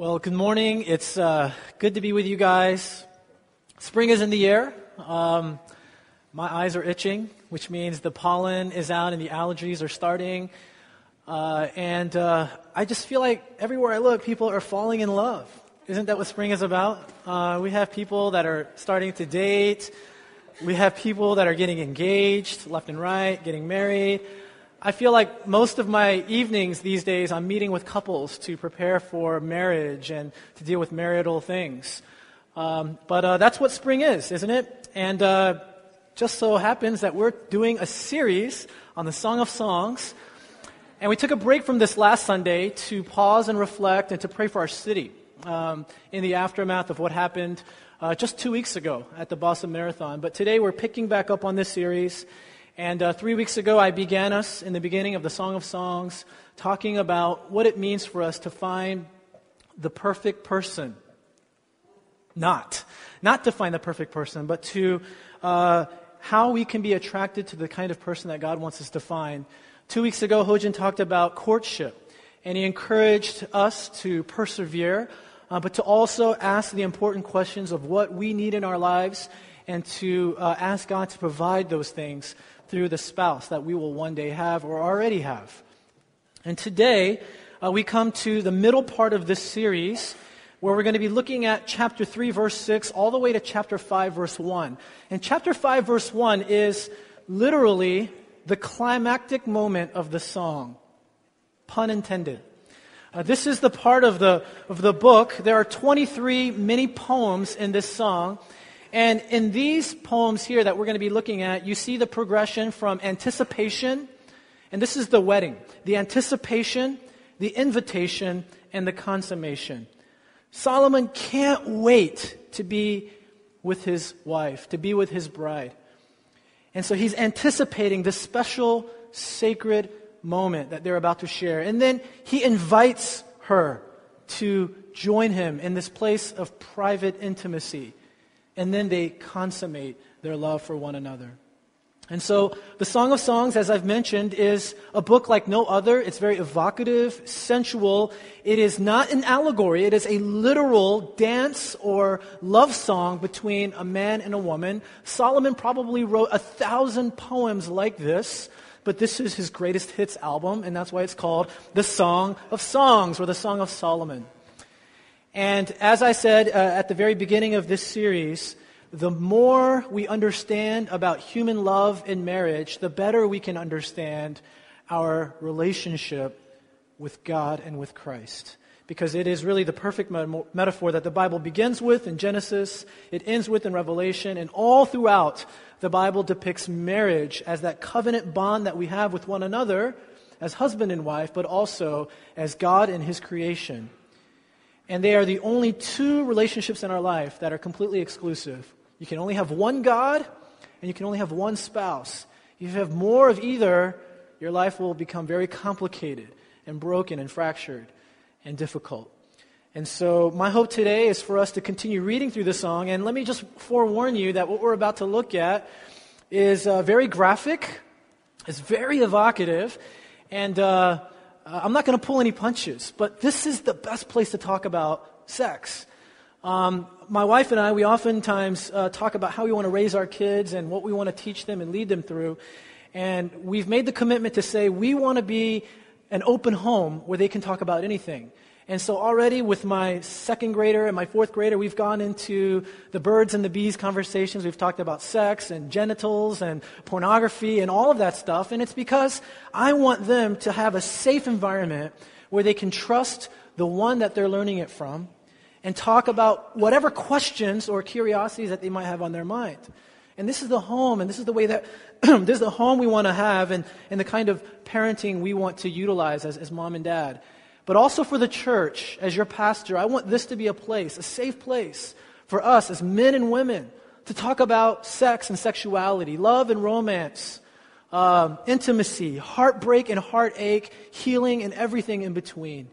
Well, good morning. It's uh, good to be with you guys. Spring is in the air. Um, my eyes are itching, which means the pollen is out and the allergies are starting. Uh, and uh, I just feel like everywhere I look, people are falling in love. Isn't that what spring is about? Uh, we have people that are starting to date. We have people that are getting engaged left and right, getting married. I feel like most of my evenings these days, I'm meeting with couples to prepare for marriage and to deal with marital things. Um, but uh, that's what spring is, isn't it? And uh, just so happens that we're doing a series on the Song of Songs. And we took a break from this last Sunday to pause and reflect and to pray for our city um, in the aftermath of what happened uh, just two weeks ago at the Boston Marathon. But today we're picking back up on this series. And uh, three weeks ago, I began us in the beginning of the Song of Songs talking about what it means for us to find the perfect person. Not. Not to find the perfect person, but to uh, how we can be attracted to the kind of person that God wants us to find. Two weeks ago, Hojin talked about courtship, and he encouraged us to persevere, uh, but to also ask the important questions of what we need in our lives and to uh, ask God to provide those things through the spouse that we will one day have or already have. And today, uh, we come to the middle part of this series where we're going to be looking at chapter 3, verse 6, all the way to chapter 5, verse 1. And chapter 5, verse 1 is literally the climactic moment of the song. Pun intended. Uh, this is the part of the, of the book. There are 23 mini poems in this song. And in these poems here that we're going to be looking at, you see the progression from anticipation, and this is the wedding, the anticipation, the invitation, and the consummation. Solomon can't wait to be with his wife, to be with his bride. And so he's anticipating this special, sacred moment that they're about to share. And then he invites her to join him in this place of private intimacy and then they consummate their love for one another. And so, the Song of Songs, as I've mentioned, is a book like no other. It's very evocative, sensual. It is not an allegory, it is a literal dance or love song between a man and a woman. Solomon probably wrote a thousand poems like this, but this is his greatest hits album, and that's why it's called the Song of Songs or the Song of Solomon. And as I said uh, at the very beginning of this series, the more we understand about human love in marriage, the better we can understand our relationship with God and with Christ. Because it is really the perfect metaphor that the Bible begins with in Genesis, it ends with in Revelation, and all throughout the Bible depicts marriage as that covenant bond that we have with one another as husband and wife, but also as God and His creation. And they are the only two relationships in our life that are completely exclusive. You can only have one God, and you can only have one spouse. If you have more of either, your life will become very complicated and broken and fractured and difficult. And so, my hope today is for us to continue reading through the song. And let me just forewarn you that what we're about to look at is uh, very graphic, it's very evocative, and uh, uh, I'm not going to pull any punches, but this is the best place to talk about sex. Um, my wife and I, we oftentimes uh, talk about how we want to raise our kids and what we want to teach them and lead them through. And we've made the commitment to say we want to be an open home where they can talk about anything. And so already with my second grader and my fourth grader, we've gone into the birds and the bees conversations. We've talked about sex and genitals and pornography and all of that stuff. And it's because I want them to have a safe environment where they can trust the one that they're learning it from and talk about whatever questions or curiosities that they might have on their mind. And this is the home, and this is the way that, this is the home we want to have, and, and the kind of parenting we want to utilize as, as mom and dad but also for the church as your pastor. I want this to be a place, a safe place for us as men and women to talk about sex and sexuality, love and romance, um, intimacy, heartbreak and heartache, healing, and everything in between.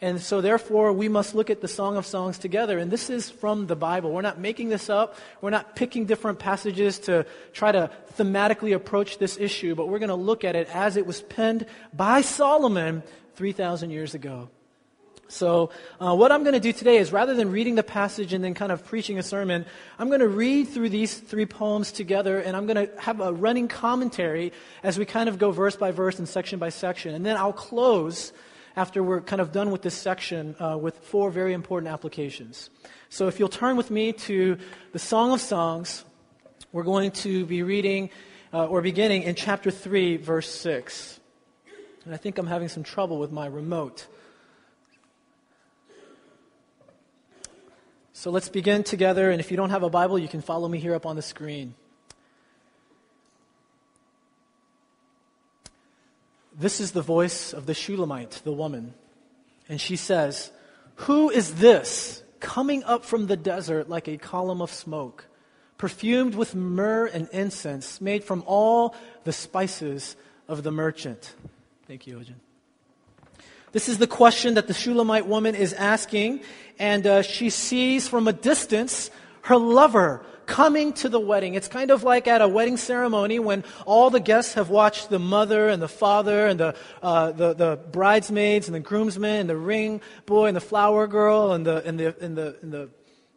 And so, therefore, we must look at the Song of Songs together. And this is from the Bible. We're not making this up. We're not picking different passages to try to thematically approach this issue, but we're going to look at it as it was penned by Solomon 3,000 years ago. So, uh, what I'm going to do today is rather than reading the passage and then kind of preaching a sermon, I'm going to read through these three poems together and I'm going to have a running commentary as we kind of go verse by verse and section by section. And then I'll close after we're kind of done with this section uh, with four very important applications. So, if you'll turn with me to the Song of Songs, we're going to be reading uh, or beginning in chapter 3, verse 6. And I think I'm having some trouble with my remote. So let's begin together. And if you don't have a Bible, you can follow me here up on the screen. This is the voice of the Shulamite, the woman. And she says, Who is this coming up from the desert like a column of smoke, perfumed with myrrh and incense, made from all the spices of the merchant? Thank you, Hojin. This is the question that the Shulamite woman is asking, and uh, she sees from a distance her lover coming to the wedding. It's kind of like at a wedding ceremony when all the guests have watched the mother and the father and the, uh, the, the, bridesmaids and the groomsmen and the ring boy and the flower girl and the, and the, and the, and the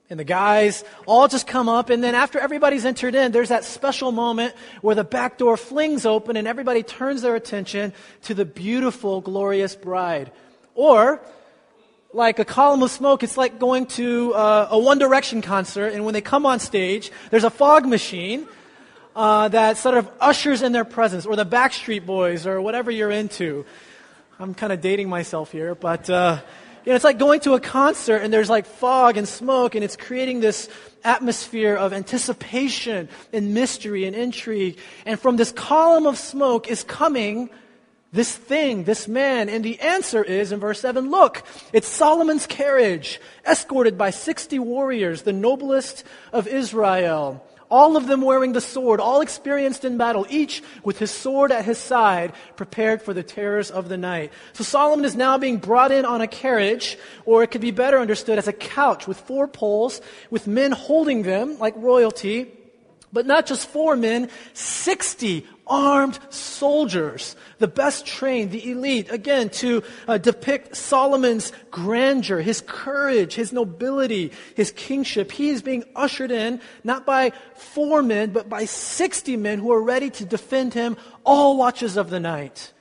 and the guys all just come up and then after everybody's entered in there's that special moment where the back door flings open and everybody turns their attention to the beautiful glorious bride. Or like a column of smoke it's like going to uh, a one direction concert and when they come on stage there's a fog machine uh, that sort of ushers in their presence or the backstreet boys or whatever you're into. I'm kind of dating myself here but uh, you know, it's like going to a concert and there's like fog and smoke and it's creating this atmosphere of anticipation and mystery and intrigue. And from this column of smoke is coming this thing, this man. And the answer is in verse 7 look, it's Solomon's carriage, escorted by 60 warriors, the noblest of Israel all of them wearing the sword, all experienced in battle, each with his sword at his side, prepared for the terrors of the night. So Solomon is now being brought in on a carriage, or it could be better understood as a couch with four poles, with men holding them like royalty. But not just four men, 60 armed soldiers, the best trained, the elite, again, to uh, depict Solomon's grandeur, his courage, his nobility, his kingship. He is being ushered in, not by four men, but by 60 men who are ready to defend him all watches of the night.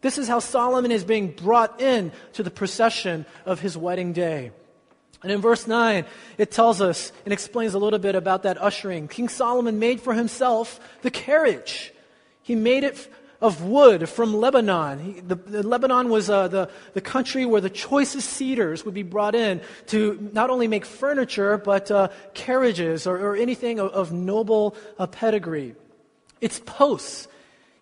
This is how Solomon is being brought in to the procession of his wedding day. And in verse 9, it tells us and explains a little bit about that ushering. King Solomon made for himself the carriage he made it of wood from Lebanon. He, the, the, Lebanon was uh, the, the country where the choicest cedars would be brought in to not only make furniture, but uh, carriages or, or, anything of, of noble uh, pedigree. Its posts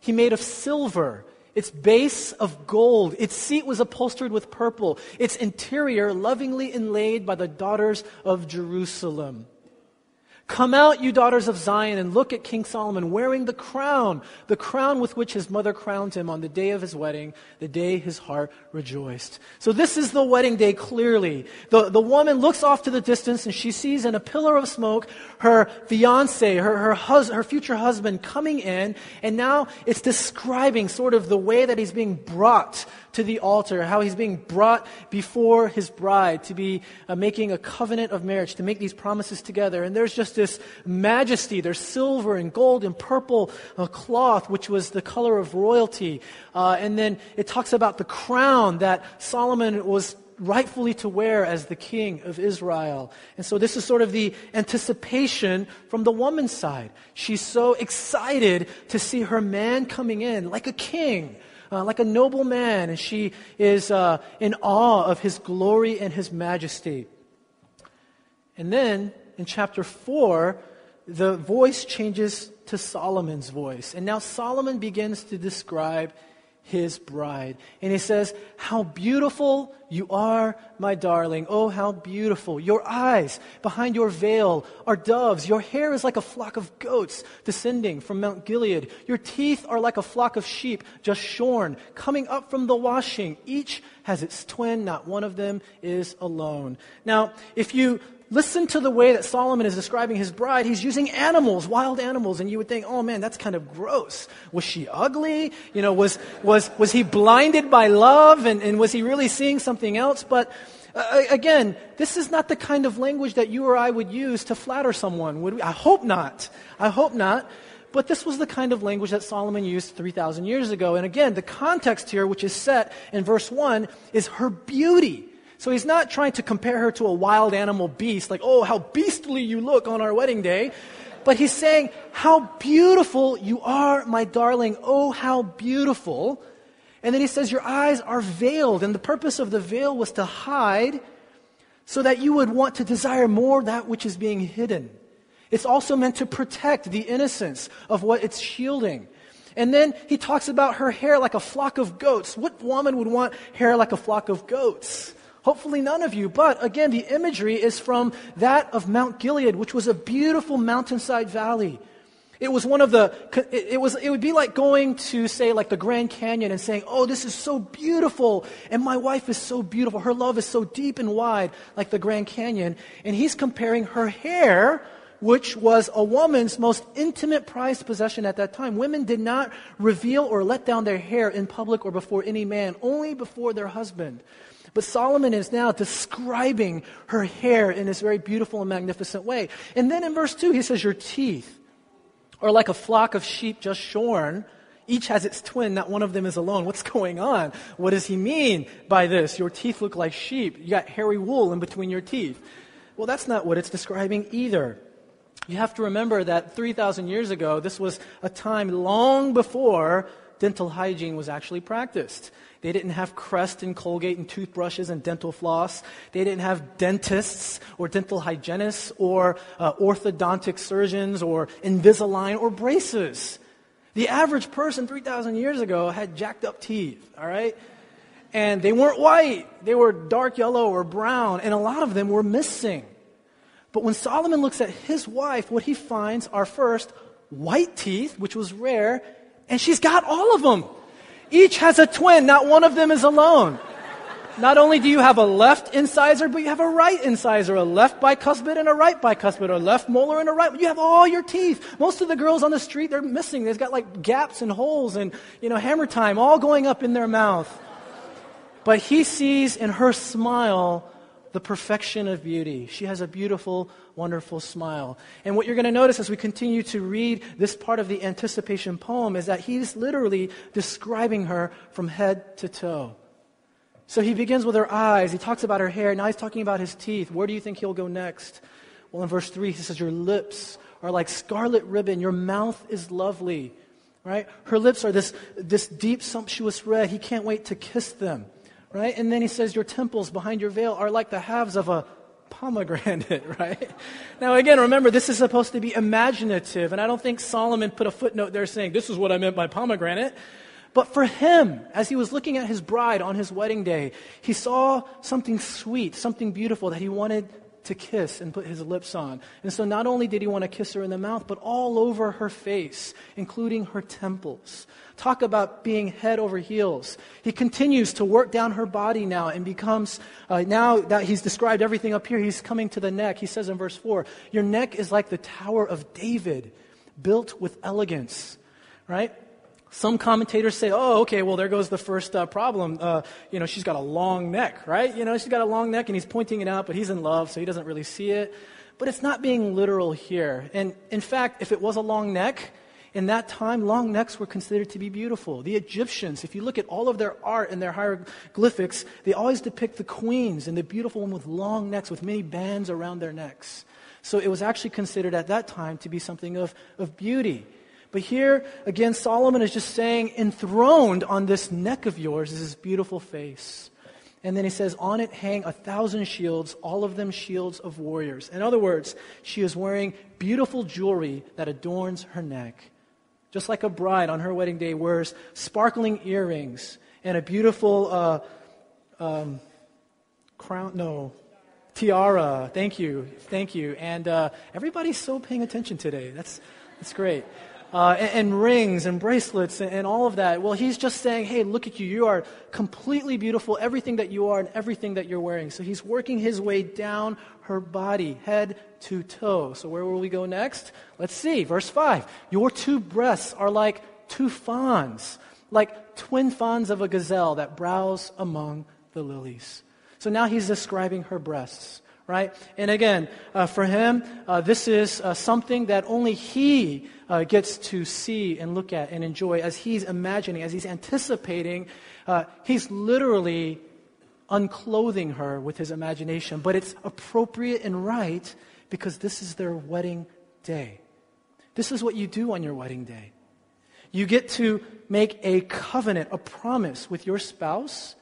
he made of silver. Its base of gold. Its seat was upholstered with purple. Its interior lovingly inlaid by the daughters of Jerusalem. Come out, you daughters of Zion, and look at King Solomon wearing the crown, the crown with which his mother crowned him on the day of his wedding, the day his heart rejoiced. So this is the wedding day clearly. The, the woman looks off to the distance and she sees in a pillar of smoke her fiance, her, her, hus- her future husband coming in, and now it's describing sort of the way that he's being brought to the altar, how he's being brought before his bride to be uh, making a covenant of marriage, to make these promises together. And there's just this majesty. There's silver and gold and purple uh, cloth, which was the color of royalty. Uh, and then it talks about the crown that Solomon was rightfully to wear as the king of Israel. And so this is sort of the anticipation from the woman's side. She's so excited to see her man coming in like a king uh, like a noble man, and she is uh, in awe of his glory and his majesty. And then in chapter 4, the voice changes to Solomon's voice. And now Solomon begins to describe his bride. And he says, How beautiful you are, my darling. Oh, how beautiful. Your eyes behind your veil are doves. Your hair is like a flock of goats descending from Mount Gilead. Your teeth are like a flock of sheep just shorn, coming up from the washing. Each has its twin, not one of them is alone. Now, if you listen to the way that Solomon is describing his bride. He's using animals, wild animals, and you would think, oh man, that's kind of gross. Was she ugly? You know, was, was, was he blinded by love and, and was he really seeing something else? But uh, again, this is not the kind of language that you or I would use to flatter someone, would we? I hope not. I hope not. But this was the kind of language that Solomon used 3,000 years ago. And again, the context here, which is set in verse 1, is her beauty. So he's not trying to compare her to a wild animal beast, like, oh, how beastly you look on our wedding day. But he's saying, how beautiful you are, my darling. Oh, how beautiful. And then he says, your eyes are veiled. And the purpose of the veil was to hide so that you would want to desire more that which is being hidden. It's also meant to protect the innocence of what it's shielding. And then he talks about her hair like a flock of goats. What woman would want hair like a flock of goats? Hopefully, none of you. But again, the imagery is from that of Mount Gilead, which was a beautiful mountainside valley. It was one of the, it, was, it would be like going to, say, like the Grand Canyon and saying, Oh, this is so beautiful. And my wife is so beautiful. Her love is so deep and wide, like the Grand Canyon. And he's comparing her hair, which was a woman's most intimate prized possession at that time. Women did not reveal or let down their hair in public or before any man, only before their husband. But Solomon is now describing her hair in this very beautiful and magnificent way. And then in verse 2, he says, Your teeth are like a flock of sheep just shorn. Each has its twin, not one of them is alone. What's going on? What does he mean by this? Your teeth look like sheep. You got hairy wool in between your teeth. Well, that's not what it's describing either. You have to remember that 3,000 years ago, this was a time long before dental hygiene was actually practiced. They didn't have Crest and Colgate and toothbrushes and dental floss. They didn't have dentists or dental hygienists or uh, orthodontic surgeons or Invisalign or braces. The average person 3,000 years ago had jacked up teeth, all right? And they weren't white, they were dark yellow or brown, and a lot of them were missing. But when Solomon looks at his wife, what he finds are first white teeth, which was rare, and she's got all of them. Each has a twin, not one of them is alone. Not only do you have a left incisor, but you have a right incisor, a left bicuspid and a right bicuspid, a left molar and a right. You have all your teeth. Most of the girls on the street, they're missing. They've got like gaps and holes and, you know, hammer time all going up in their mouth. But he sees in her smile the perfection of beauty. She has a beautiful, wonderful smile. And what you're going to notice as we continue to read this part of the anticipation poem is that he's literally describing her from head to toe. So he begins with her eyes. He talks about her hair. Now he's talking about his teeth. Where do you think he'll go next? Well, in verse 3, he says, Your lips are like scarlet ribbon. Your mouth is lovely. Right? Her lips are this, this deep, sumptuous red. He can't wait to kiss them right? And then he says, Your temples behind your veil are like the halves of a pomegranate, right? Now, again, remember, this is supposed to be imaginative, and I don't think Solomon put a footnote there saying, This is what I meant by pomegranate. But for him, as he was looking at his bride on his wedding day, he saw something sweet, something beautiful that he wanted to kiss and put his lips on. And so not only did he want to kiss her in the mouth, but all over her face, including her temples. Talk about being head over heels. He continues to work down her body now and becomes, uh, now that he's described everything up here, he's coming to the neck. He says in verse 4, Your neck is like the Tower of David, built with elegance. Right? Some commentators say, oh, okay, well, there goes the first uh, problem. Uh, you know, she's got a long neck, right? You know, she's got a long neck and he's pointing it out, but he's in love, so he doesn't really see it. But it's not being literal here. And in fact, if it was a long neck, in that time, long necks were considered to be beautiful. The Egyptians, if you look at all of their art and their hieroglyphics, they always depict the queens and the beautiful women with long necks with many bands around their necks. So it was actually considered at that time to be something of, of beauty. But here, again, Solomon is just saying, enthroned on this neck of yours is this beautiful face. And then he says, On it hang a thousand shields, all of them shields of warriors. In other words, she is wearing beautiful jewelry that adorns her neck. Just like a bride on her wedding day wears sparkling earrings and a beautiful uh, um, crown, no, tiara. Thank you. Thank you. And uh, everybody's so paying attention today. That's, that's great. Uh, and, and, rings and bracelets and, and all of that. Well, he's just saying, hey, look at you. You are completely beautiful, everything that you are and everything that you're wearing. So he's working his way down her body, head to toe. So where will we go next? Let's see. Verse 5. Your two breasts are like two fawns, like twin fawns of a gazelle that browse among the lilies. So now he's describing her breasts right? And again, uh, for him, uh, this is uh, something that only he uh, gets to see and look at and enjoy as he's imagining, as he's anticipating. Uh, he's literally unclothing her with his imagination, but it's appropriate and right because this is their wedding day. This is what you do on your wedding day. You get to make a covenant, a promise with your spouse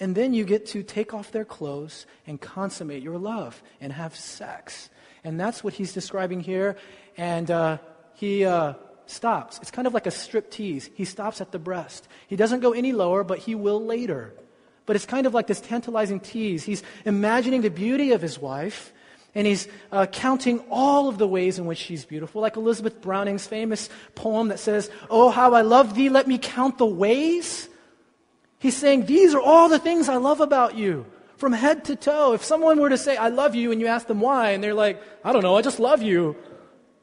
and then you get to take off their clothes and consummate your love and have sex. And that's what he's describing here. And uh, he uh, stops. It's kind of like a strip tease. He stops at the breast. He doesn't go any lower, but he will later. But it's kind of like this tantalizing tease. He's imagining the beauty of his wife, and he's uh, counting all of the ways in which she's beautiful, like Elizabeth Browning's famous poem that says, Oh, how I love thee, let me count the ways. He's saying, These are all the things I love about you from head to toe. If someone were to say, I love you, and you ask them why, and they're like, I don't know, I just love you,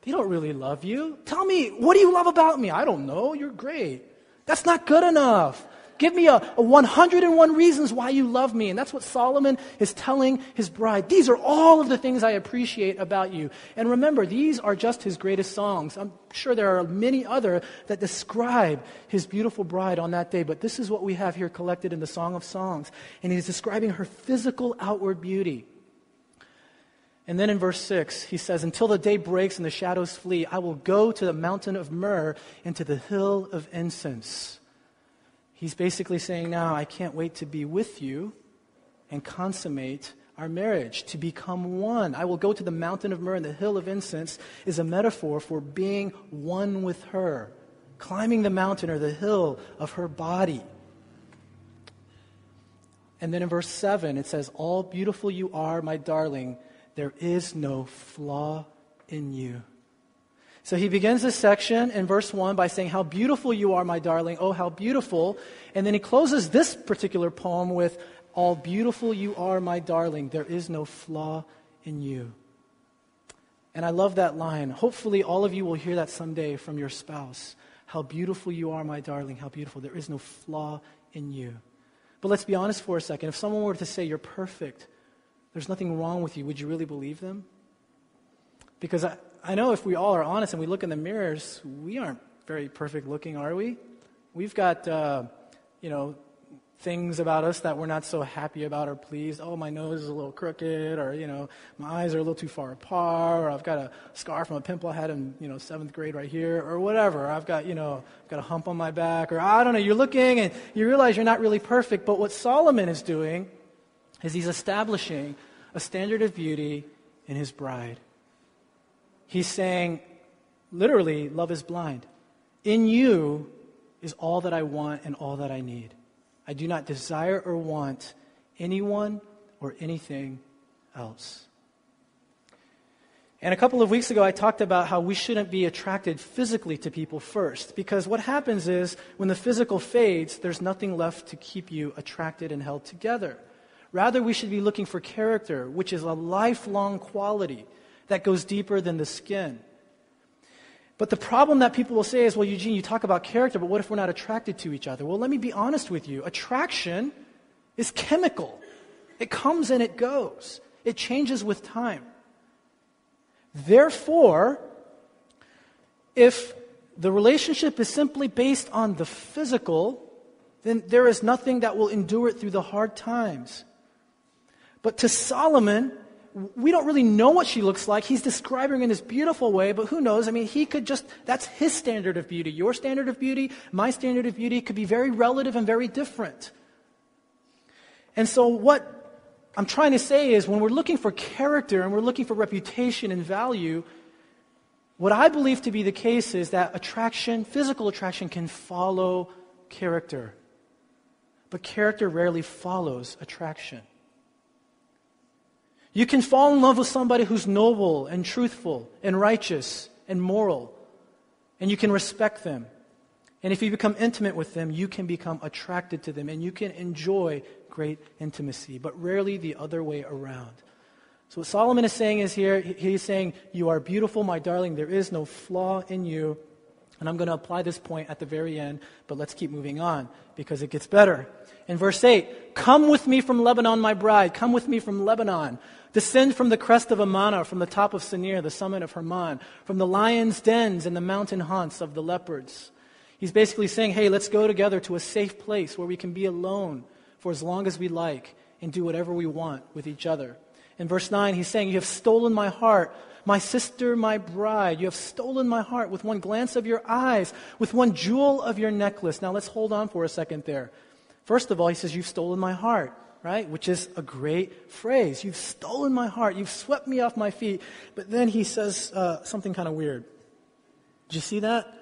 they don't really love you. Tell me, what do you love about me? I don't know, you're great. That's not good enough. Give me a, a 101 reasons why you love me. And that's what Solomon is telling his bride. These are all of the things I appreciate about you. And remember, these are just his greatest songs. I'm sure there are many other that describe his beautiful bride on that day, but this is what we have here collected in the Song of Songs. And he's describing her physical outward beauty. And then in verse 6, he says, Until the day breaks and the shadows flee, I will go to the mountain of myrrh and to the hill of incense. He's basically saying now, I can't wait to be with you and consummate our marriage, to become one. I will go to the mountain of myrrh and the hill of incense is a metaphor for being one with her, climbing the mountain or the hill of her body. And then in verse 7, it says, All beautiful you are, my darling, there is no flaw in you. So he begins this section in verse 1 by saying, How beautiful you are, my darling. Oh, how beautiful. And then he closes this particular poem with, All beautiful you are, my darling. There is no flaw in you. And I love that line. Hopefully, all of you will hear that someday from your spouse. How beautiful you are, my darling. How beautiful. There is no flaw in you. But let's be honest for a second. If someone were to say, You're perfect, there's nothing wrong with you, would you really believe them? Because I, I know if we all are honest and we look in the mirrors, we aren't very perfect looking, are we? We've got, uh, you know, things about us that we're not so happy about or pleased. Oh, my nose is a little crooked, or you know, my eyes are a little too far apart, or I've got a scar from a pimple I had in you know seventh grade right here, or whatever. I've got you know, I've got a hump on my back, or I don't know. You're looking and you realize you're not really perfect. But what Solomon is doing is he's establishing a standard of beauty in his bride. He's saying, literally, love is blind. In you is all that I want and all that I need. I do not desire or want anyone or anything else. And a couple of weeks ago, I talked about how we shouldn't be attracted physically to people first. Because what happens is, when the physical fades, there's nothing left to keep you attracted and held together. Rather, we should be looking for character, which is a lifelong quality that goes deeper than the skin. But the problem that people will say is, well, Eugene, you talk about character, but what if we're not attracted to each other? Well, let me be honest with you. Attraction is chemical, it comes and it goes, it changes with time. Therefore, if the relationship is simply based on the physical, then there is nothing that will endure it through the hard times. But to Solomon, we don't really know what she looks like. He's describing her in this beautiful way, but who knows? I mean, he could just, that's his standard of beauty. Your standard of beauty, my standard of beauty could be very relative and very different. And so, what I'm trying to say is when we're looking for character and we're looking for reputation and value, what I believe to be the case is that attraction, physical attraction, can follow character. But character rarely follows attraction. You can fall in love with somebody who's noble and truthful and righteous and moral. and you can respect them. And if you become intimate with them, you can become attracted to them and you can enjoy great intimacy, but rarely the other way around. So, what Solomon is saying is here, he's saying, You are beautiful, my darling. There is no flaw in you. And I'm going to apply this point at the very end, but let's keep moving on because it gets better. In verse 8, Come with me from Lebanon, my bride. Come with me from Lebanon. Descend from the crest of Amana, from the top of Senir, the summit of Hermon, from the lion's dens and the mountain haunts of the leopards. He's basically saying, hey, let's go together to a safe place where we can be alone for as long as we like and do whatever we want with each other. In verse 9, he's saying, You have stolen my heart, my sister, my bride. You have stolen my heart with one glance of your eyes, with one jewel of your necklace. Now let's hold on for a second there. First of all, he says, You've stolen my heart, right? Which is a great phrase. You've stolen my heart. You've swept me off my feet. But then he says uh, something kind of weird. Did you see that?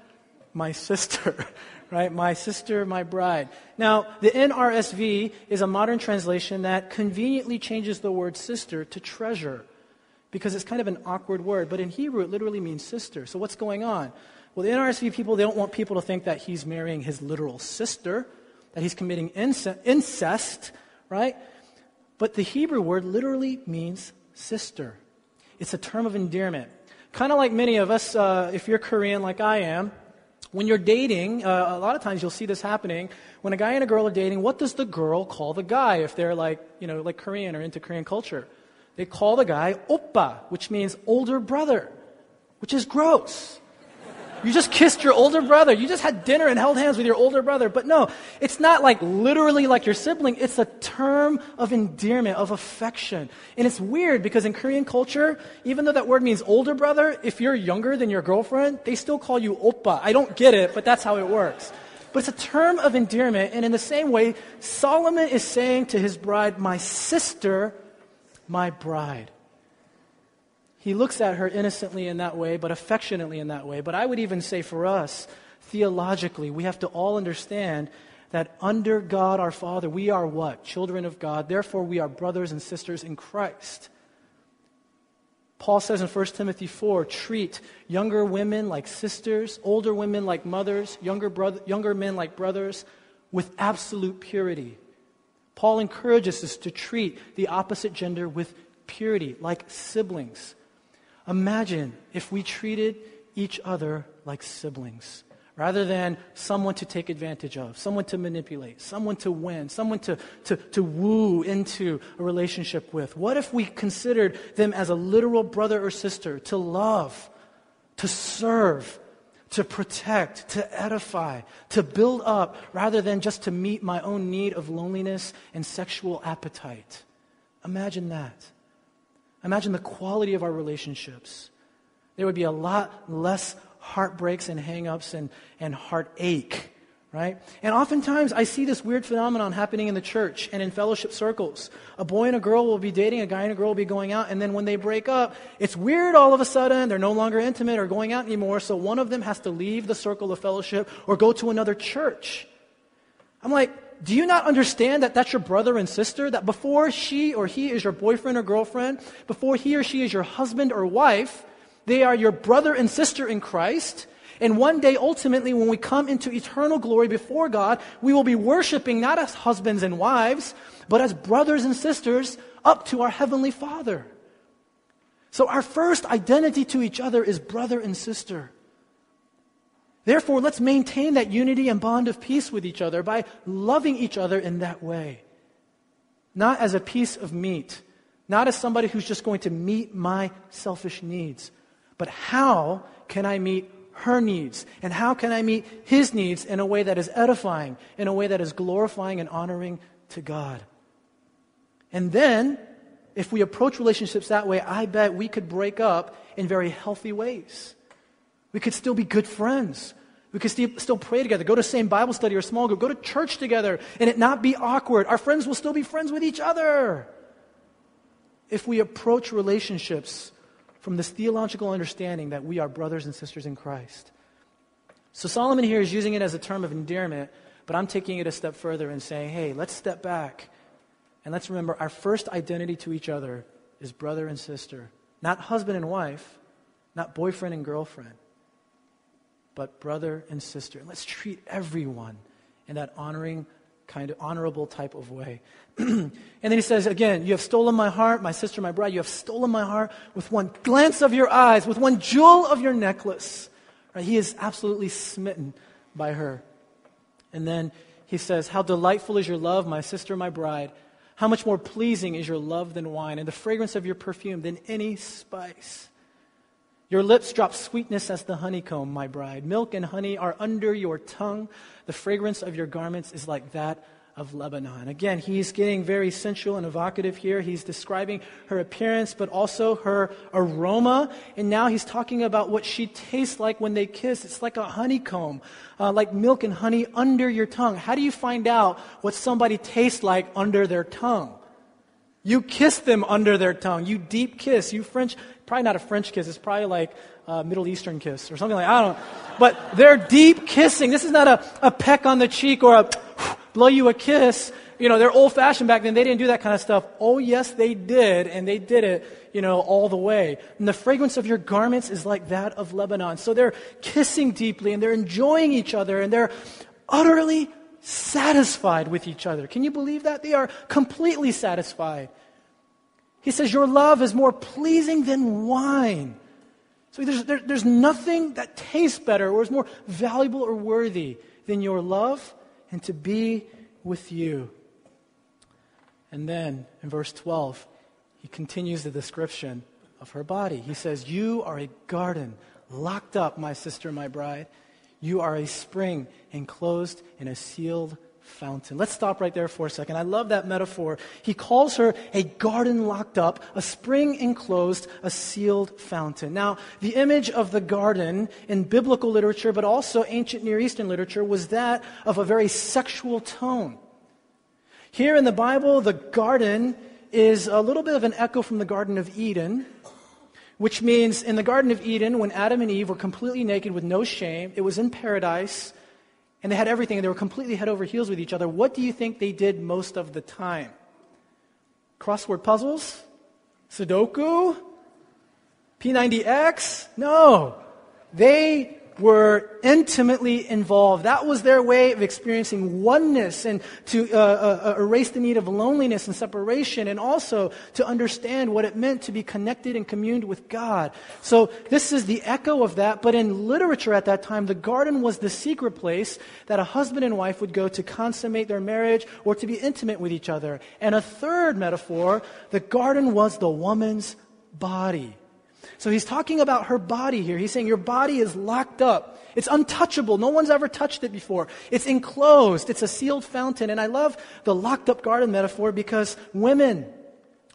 my sister, right? My sister, my bride. Now, the NRSV is a modern translation that conveniently changes the word sister to treasure because it's kind of an awkward word. But in Hebrew, it literally means sister. So what's going on? Well, the NRSV people, they don't want people to think that he's marrying his literal sister, that he's committing incest, right? But the Hebrew word literally means sister. It's a term of endearment. Kind of like many of us, uh, if you're Korean like I am, when you're dating, uh, a lot of times you'll see this happening. When a guy and a girl are dating, what does the girl call the guy if they're like, you know, like Korean or into Korean culture? They call the guy oppa, which means older brother, which is gross. You just kissed your older brother. You just had dinner and held hands with your older brother. But no, it's not like literally like your sibling. It's a term of endearment, of affection. And it's weird because in Korean culture, even though that word means older brother, if you're younger than your girlfriend, they still call you oppa. I don't get it, but that's how it works. But it's a term of endearment. And in the same way, Solomon is saying to his bride, my sister, my bride. He looks at her innocently in that way, but affectionately in that way. But I would even say for us, theologically, we have to all understand that under God our Father, we are what? Children of God. Therefore, we are brothers and sisters in Christ. Paul says in 1 Timothy 4 treat younger women like sisters, older women like mothers, younger, brother, younger men like brothers with absolute purity. Paul encourages us to treat the opposite gender with purity, like siblings. Imagine if we treated each other like siblings rather than someone to take advantage of, someone to manipulate, someone to win, someone to, to, to woo into a relationship with. What if we considered them as a literal brother or sister to love, to serve, to protect, to edify, to build up, rather than just to meet my own need of loneliness and sexual appetite? Imagine that. Imagine the quality of our relationships. There would be a lot less heartbreaks and hangups and, and heartache, right? And oftentimes I see this weird phenomenon happening in the church and in fellowship circles. A boy and a girl will be dating, a guy and a girl will be going out, and then when they break up, it's weird all of a sudden. They're no longer intimate or going out anymore, so one of them has to leave the circle of fellowship or go to another church. I'm like, do you not understand that that's your brother and sister? That before she or he is your boyfriend or girlfriend, before he or she is your husband or wife, they are your brother and sister in Christ. And one day, ultimately, when we come into eternal glory before God, we will be worshiping not as husbands and wives, but as brothers and sisters up to our Heavenly Father. So our first identity to each other is brother and sister. Therefore, let's maintain that unity and bond of peace with each other by loving each other in that way. Not as a piece of meat, not as somebody who's just going to meet my selfish needs, but how can I meet her needs? And how can I meet his needs in a way that is edifying, in a way that is glorifying and honoring to God? And then, if we approach relationships that way, I bet we could break up in very healthy ways. We could still be good friends. We could still pray together, go to the same Bible study or small group, go to church together, and it not be awkward. Our friends will still be friends with each other. If we approach relationships from this theological understanding that we are brothers and sisters in Christ. So Solomon here is using it as a term of endearment, but I'm taking it a step further and saying, hey, let's step back and let's remember our first identity to each other is brother and sister, not husband and wife, not boyfriend and girlfriend but brother and sister. Let's treat everyone in that honoring, kind of honorable type of way. and then he says again, You have stolen my heart, my sister, my bride. You have stolen my heart with one glance of your eyes, with one jewel of your necklace. Right? He is absolutely smitten by her. And then he says, How delightful is your love, my sister, my bride. How much more pleasing is your love than wine, and the fragrance of your perfume than any spice. Your lips drop sweetness as the honeycomb, my bride. Milk and honey are under your tongue. The fragrance of your garments is like that of Lebanon. Again, he's getting very sensual and evocative here. He's describing her appearance, but also her aroma. And now he's talking about what she tastes like when they kiss. It's like a honeycomb, uh, like milk and honey under your tongue. How do you find out what somebody tastes like under their tongue? You kiss them under their tongue. You deep kiss. You French, probably not a French kiss. It's probably like a Middle Eastern kiss or something like I don't know. But they're deep kissing. This is not a, a peck on the cheek or a blow you a kiss. You know, they're old fashioned back then. They didn't do that kind of stuff. Oh, yes, they did. And they did it, you know, all the way. And the fragrance of your garments is like that of Lebanon. So they're kissing deeply and they're enjoying each other and they're utterly satisfied with each other. Can you believe that? They are completely satisfied. He says, Your love is more pleasing than wine. So there's, there, there's nothing that tastes better or is more valuable or worthy than your love and to be with you. And then in verse 12, he continues the description of her body. He says, You are a garden locked up, my sister, my bride. You are a spring enclosed in a sealed fountain. Let's stop right there for a second. I love that metaphor. He calls her a garden locked up, a spring enclosed, a sealed fountain. Now, the image of the garden in biblical literature, but also ancient Near Eastern literature, was that of a very sexual tone. Here in the Bible, the garden is a little bit of an echo from the Garden of Eden. Which means in the Garden of Eden, when Adam and Eve were completely naked with no shame, it was in paradise, and they had everything, and they were completely head over heels with each other, what do you think they did most of the time? Crossword puzzles? Sudoku? P90X? No. They were intimately involved. That was their way of experiencing oneness and to uh, uh, uh, erase the need of loneliness and separation and also to understand what it meant to be connected and communed with God. So this is the echo of that. But in literature at that time, the garden was the secret place that a husband and wife would go to consummate their marriage or to be intimate with each other. And a third metaphor, the garden was the woman's body. So he's talking about her body here. He's saying your body is locked up. It's untouchable. No one's ever touched it before. It's enclosed. It's a sealed fountain. And I love the locked up garden metaphor because women,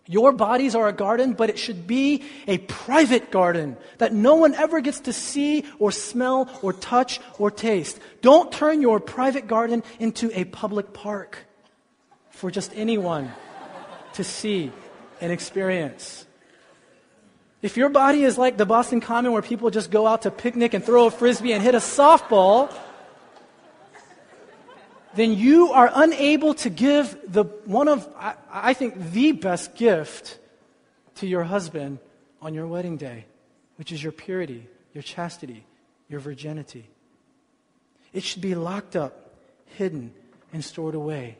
your bodies are a garden, but it should be a private garden that no one ever gets to see or smell or touch or taste. Don't turn your private garden into a public park for just anyone to see and experience. If your body is like the Boston Common where people just go out to picnic and throw a frisbee and hit a softball, then you are unable to give the one of I, I, think the best gift to your husband on your wedding day, which is your purity, your chastity, your virginity. It should be locked up, hidden, and stored away.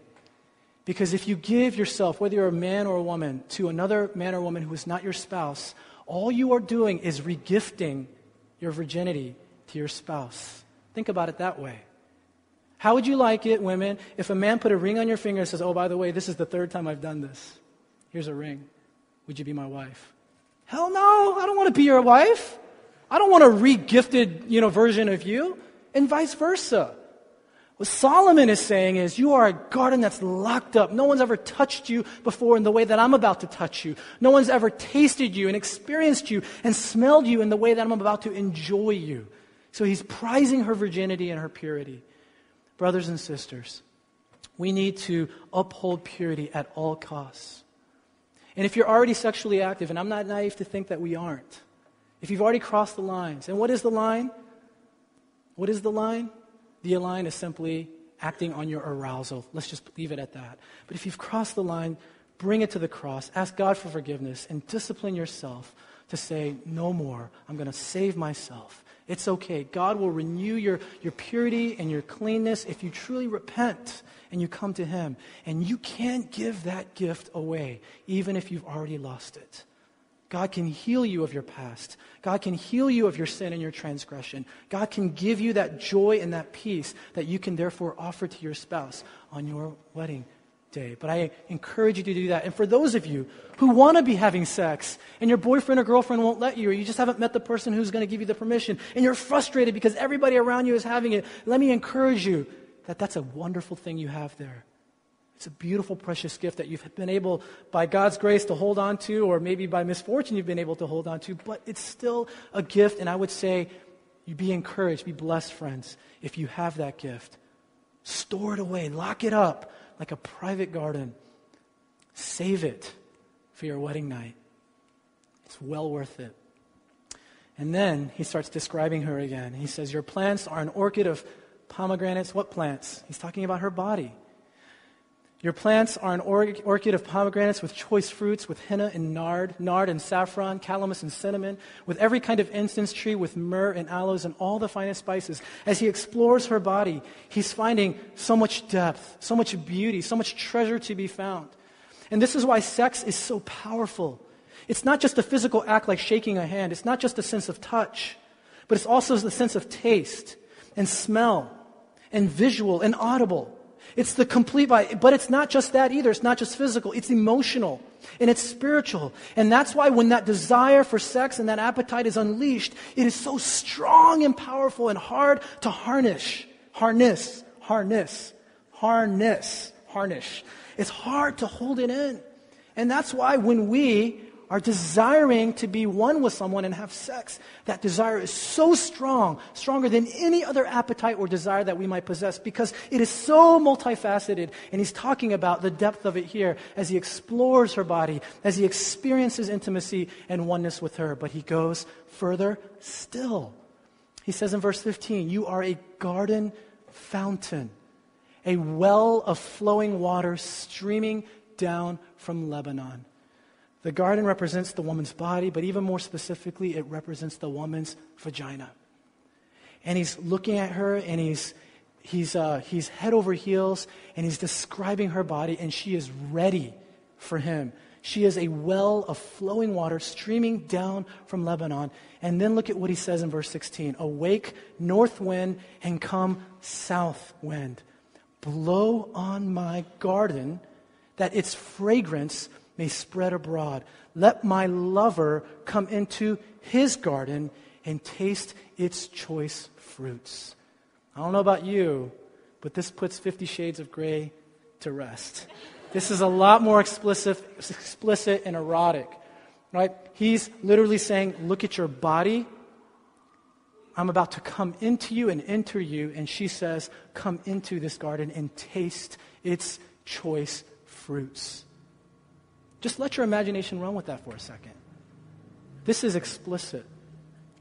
Because if you give yourself, whether you're a man or a woman, to another man or woman who is not your spouse, all you are doing is regifting your virginity to your spouse. Think about it that way. How would you like it, women, if a man put a ring on your finger and says, Oh, by the way, this is the third time I've done this? Here's a ring. Would you be my wife? Hell no, I don't want to be your wife. I don't want a regifted, you know, version of you, and vice versa. What Solomon is saying is, you are a garden that's locked up. No one's ever touched you before in the way that I'm about to touch you. No one's ever tasted you and experienced you and smelled you in the way that I'm about to enjoy you. So he's prizing her virginity and her purity. Brothers and sisters, we need to uphold purity at all costs. And if you're already sexually active, and I'm not naive to think that we aren't, if you've already crossed the lines, and what is the line? What is the line? The line is simply acting on your arousal. Let's just leave it at that. But if you've crossed the line, bring it to the cross. Ask God for forgiveness and discipline yourself to say, no more. I'm going to save myself It's okay. God will renew your, your purity and your cleanness if you truly repent and you come to Him. And you can't give that gift away, even if you've already lost it. God can heal you of your past. God can heal you of your sin and your transgression. God can give you that joy and that peace that you can therefore offer to your spouse on your wedding day. But I encourage you to do that. And for those of you who want to be having sex and your boyfriend or girlfriend won't let you, or you just haven't met the person who's going to give you the permission, and you're frustrated because everybody around you is having it, let me encourage you that that's a wonderful thing you have there. It's a beautiful, precious gift that you've been able, by God's grace, to hold on to, or maybe by misfortune you've been able to hold on to, but it's still a gift, and I would say you be encouraged, be blessed, friends, if you have that gift. Store it away, lock it up like a private garden. Save it for your wedding night. It's well worth it. And then he starts describing her again. He says, Your plants are an orchid of pomegranates. What plants? He's talking about her body. Your plants are an orchid of pomegranates with choice fruits, with henna and nard, nard and saffron, calamus and cinnamon, with every kind of incense tree, with myrrh and aloes and all the finest spices. As he explores her body, he's finding so much depth, so much beauty, so much treasure to be found. And this is why sex is so powerful. It's not just a physical act like shaking a hand, it's not just a sense of touch, but it's also the sense of taste and smell and visual and audible. It's the complete body. But it's not just that either. It's not just physical. It's emotional and it's spiritual. And that's why when that desire for sex and that appetite is unleashed, it is so strong and powerful and hard to harness. Harness. Harness. Harness. Harness. It's hard to hold it in. And that's why when we are desiring to be one with someone and have sex, that desire is so strong, stronger than any other appetite or desire that we might possess because it is so multifaceted. And he's talking about the depth of it here as he explores her body, as he experiences intimacy and oneness with her. But he goes further still. He says in verse 15, You are a garden fountain, a well of flowing water streaming down from Lebanon. The garden represents the woman's body, but even more specifically, it represents the woman's vagina. And he's looking at her and he's, he's, uh, he's head over heels and he's describing her body, and she is ready for him. She is a well of flowing water streaming down from Lebanon. And then look at what he says in verse 16 Awake, north wind, and come, south wind. Blow on my garden that its fragrance may spread abroad. Let my lover come into his garden and taste its choice fruits. I don't know about you, but this puts Fifty Shades of Grey to rest. This is a lot more explicit, explicit and erotic, right? He's literally saying, Look at your body. I'm about to come into you and enter you. And she says, Come into this garden and taste its choice fruits. Just let your imagination run with that for a second. This is explicit.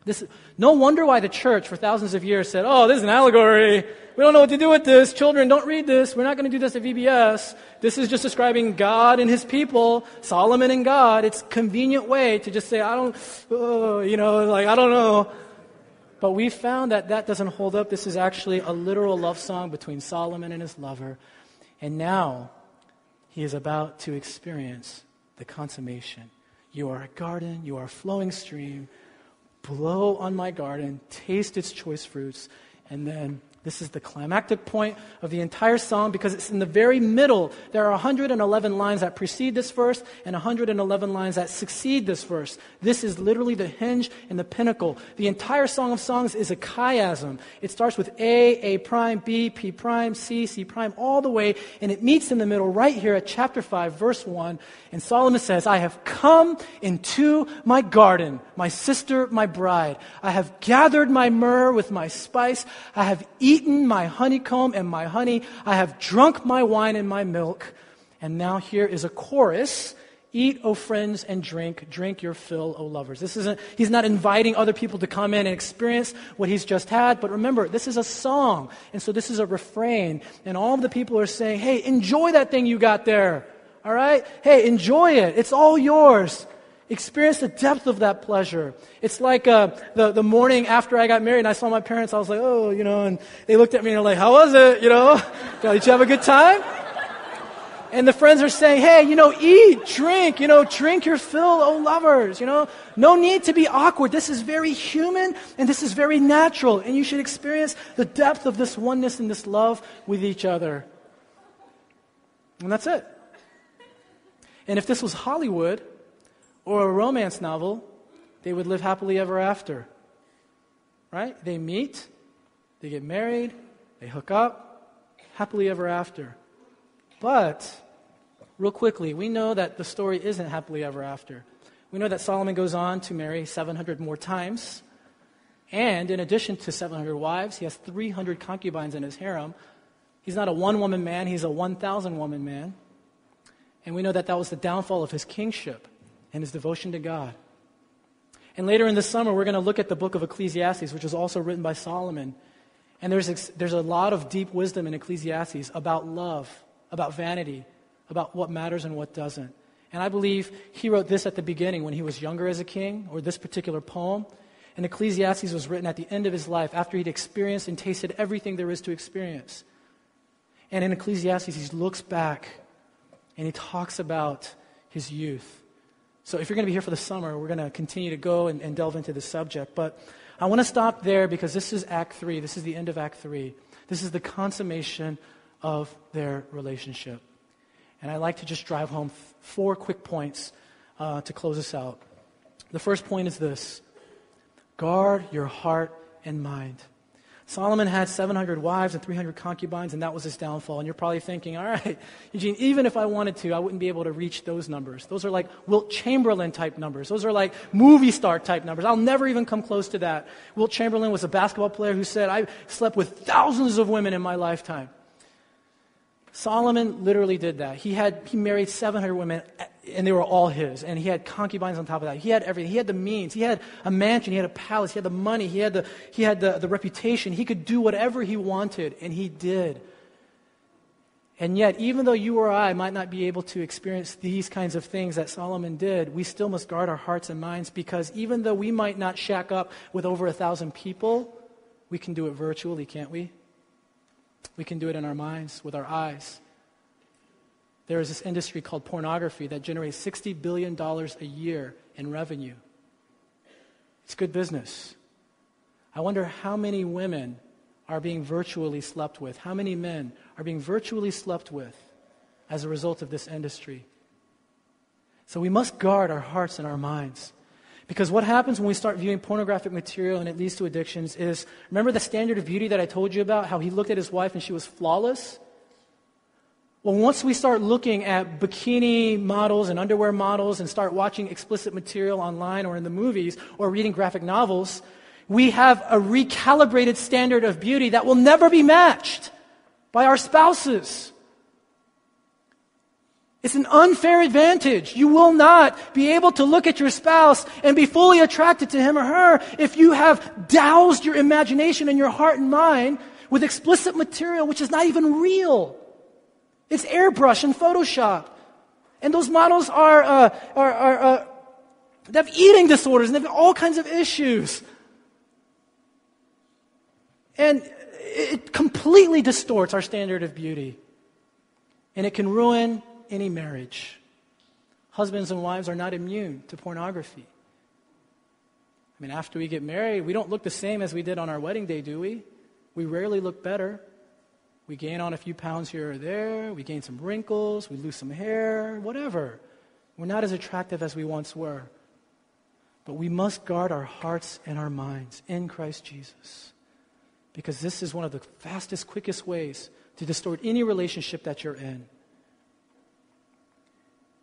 This, no wonder why the church for thousands of years said, oh, this is an allegory. We don't know what to do with this. Children, don't read this. We're not going to do this at VBS. This is just describing God and his people, Solomon and God. It's convenient way to just say, I don't, oh, you know, like, I don't know. But we found that that doesn't hold up. This is actually a literal love song between Solomon and his lover. And now he is about to experience the consummation. You are a garden, you are a flowing stream. Blow on my garden, taste its choice fruits, and then this is the climactic point of the entire song because it's in the very middle. There are 111 lines that precede this verse and 111 lines that succeed this verse. This is literally the hinge and the pinnacle. The entire Song of Songs is a chiasm. It starts with A, A prime, B, P prime, C, C prime, all the way, and it meets in the middle right here at chapter 5, verse 1. And Solomon says, I have come into my garden, my sister, my bride. I have gathered my myrrh with my spice. I have eaten eaten my honeycomb and my honey. I have drunk my wine and my milk. And now here is a chorus. Eat, O friends, and drink. Drink your fill, O lovers. This isn't, he's not inviting other people to come in and experience what he's just had. But remember, this is a song. And so this is a refrain. And all of the people are saying, hey, enjoy that thing you got there. All right? Hey, enjoy it. It's all yours. Experience the depth of that pleasure. It's like uh, the, the morning after I got married and I saw my parents, I was like, oh, you know, and they looked at me and they're like, how was it? You know, did you have a good time? And the friends are saying, hey, you know, eat, drink, you know, drink your fill, oh lovers, you know. No need to be awkward. This is very human and this is very natural. And you should experience the depth of this oneness and this love with each other. And that's it. And if this was Hollywood or a romance novel, they would live happily ever after. Right? They meet, they get married, they hook up, happily ever after. But, real quickly, we know that the story isn't happily ever after. We know that Solomon goes on to marry 700 more times. And in addition to 700 wives, he has 300 concubines in his harem. He's not a one woman man, he's a 1,000 woman man. And we know that that was the downfall of his kingship and his devotion to God. And later in the summer, we're going to look at the book of Ecclesiastes, which was also written by Solomon. And there's, there's a lot of deep wisdom in Ecclesiastes about love about vanity, about what matters and what doesn't. And I believe he wrote this at the beginning when he was younger as a king, or this particular poem. And Ecclesiastes was written at the end of his life after he'd experienced and tasted everything there is to experience. And in Ecclesiastes, he looks back and he talks about his youth. So if you're going to be here for the summer, we're going to continue to go and, and delve into this subject. But I want to stop there because this is Act 3. This is the end of Act 3. This is the consummation of their relationship. And I'd like to just drive home four quick points uh, to close us out. The first point is this guard your heart and mind. Solomon had 700 wives and 300 concubines, and that was his downfall. And you're probably thinking, all right, Eugene, even if I wanted to, I wouldn't be able to reach those numbers. Those are like Wilt Chamberlain type numbers. Those are like movie star type numbers. I'll never even come close to that. Wilt Chamberlain was a basketball player who said, I slept with thousands of women in my lifetime. Solomon literally did that. He had he married 700 women and they were all his and he had concubines on top of that. He had everything. He had the means. He had a mansion, he had a palace, he had the money, he had the he had the, the reputation. He could do whatever he wanted and he did. And yet, even though you or I might not be able to experience these kinds of things that Solomon did, we still must guard our hearts and minds because even though we might not shack up with over a thousand people, we can do it virtually, can't we? We can do it in our minds, with our eyes. There is this industry called pornography that generates $60 billion a year in revenue. It's good business. I wonder how many women are being virtually slept with, how many men are being virtually slept with as a result of this industry. So we must guard our hearts and our minds. Because what happens when we start viewing pornographic material and it leads to addictions is remember the standard of beauty that I told you about? How he looked at his wife and she was flawless? Well, once we start looking at bikini models and underwear models and start watching explicit material online or in the movies or reading graphic novels, we have a recalibrated standard of beauty that will never be matched by our spouses. It's an unfair advantage. You will not be able to look at your spouse and be fully attracted to him or her if you have doused your imagination and your heart and mind with explicit material which is not even real. It's airbrush and Photoshop. And those models are, uh, are, are uh, they have eating disorders and they have all kinds of issues. And it completely distorts our standard of beauty. And it can ruin any marriage. Husbands and wives are not immune to pornography. I mean, after we get married, we don't look the same as we did on our wedding day, do we? We rarely look better. We gain on a few pounds here or there. We gain some wrinkles. We lose some hair, whatever. We're not as attractive as we once were. But we must guard our hearts and our minds in Christ Jesus. Because this is one of the fastest, quickest ways to distort any relationship that you're in